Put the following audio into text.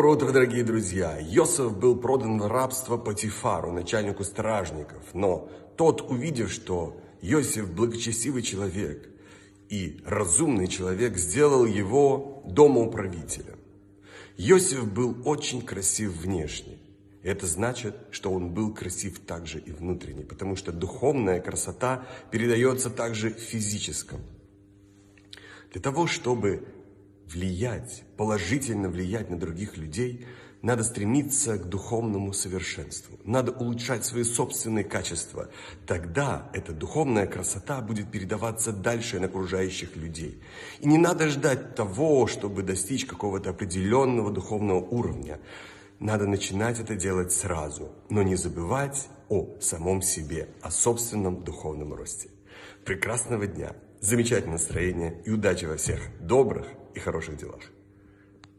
Доброе утро, дорогие друзья! Йосиф был продан в рабство Патифару, начальнику стражников. Но тот, увидев, что Йосиф благочестивый человек и разумный человек, сделал его домоуправителем. Йосиф был очень красив внешне. Это значит, что он был красив также и внутренне, потому что духовная красота передается также в физическом. Для того, чтобы влиять, положительно влиять на других людей, надо стремиться к духовному совершенству. Надо улучшать свои собственные качества. Тогда эта духовная красота будет передаваться дальше на окружающих людей. И не надо ждать того, чтобы достичь какого-то определенного духовного уровня. Надо начинать это делать сразу, но не забывать о самом себе, о собственном духовном росте. Прекрасного дня, замечательного настроения и удачи во всех добрых и хороших делах.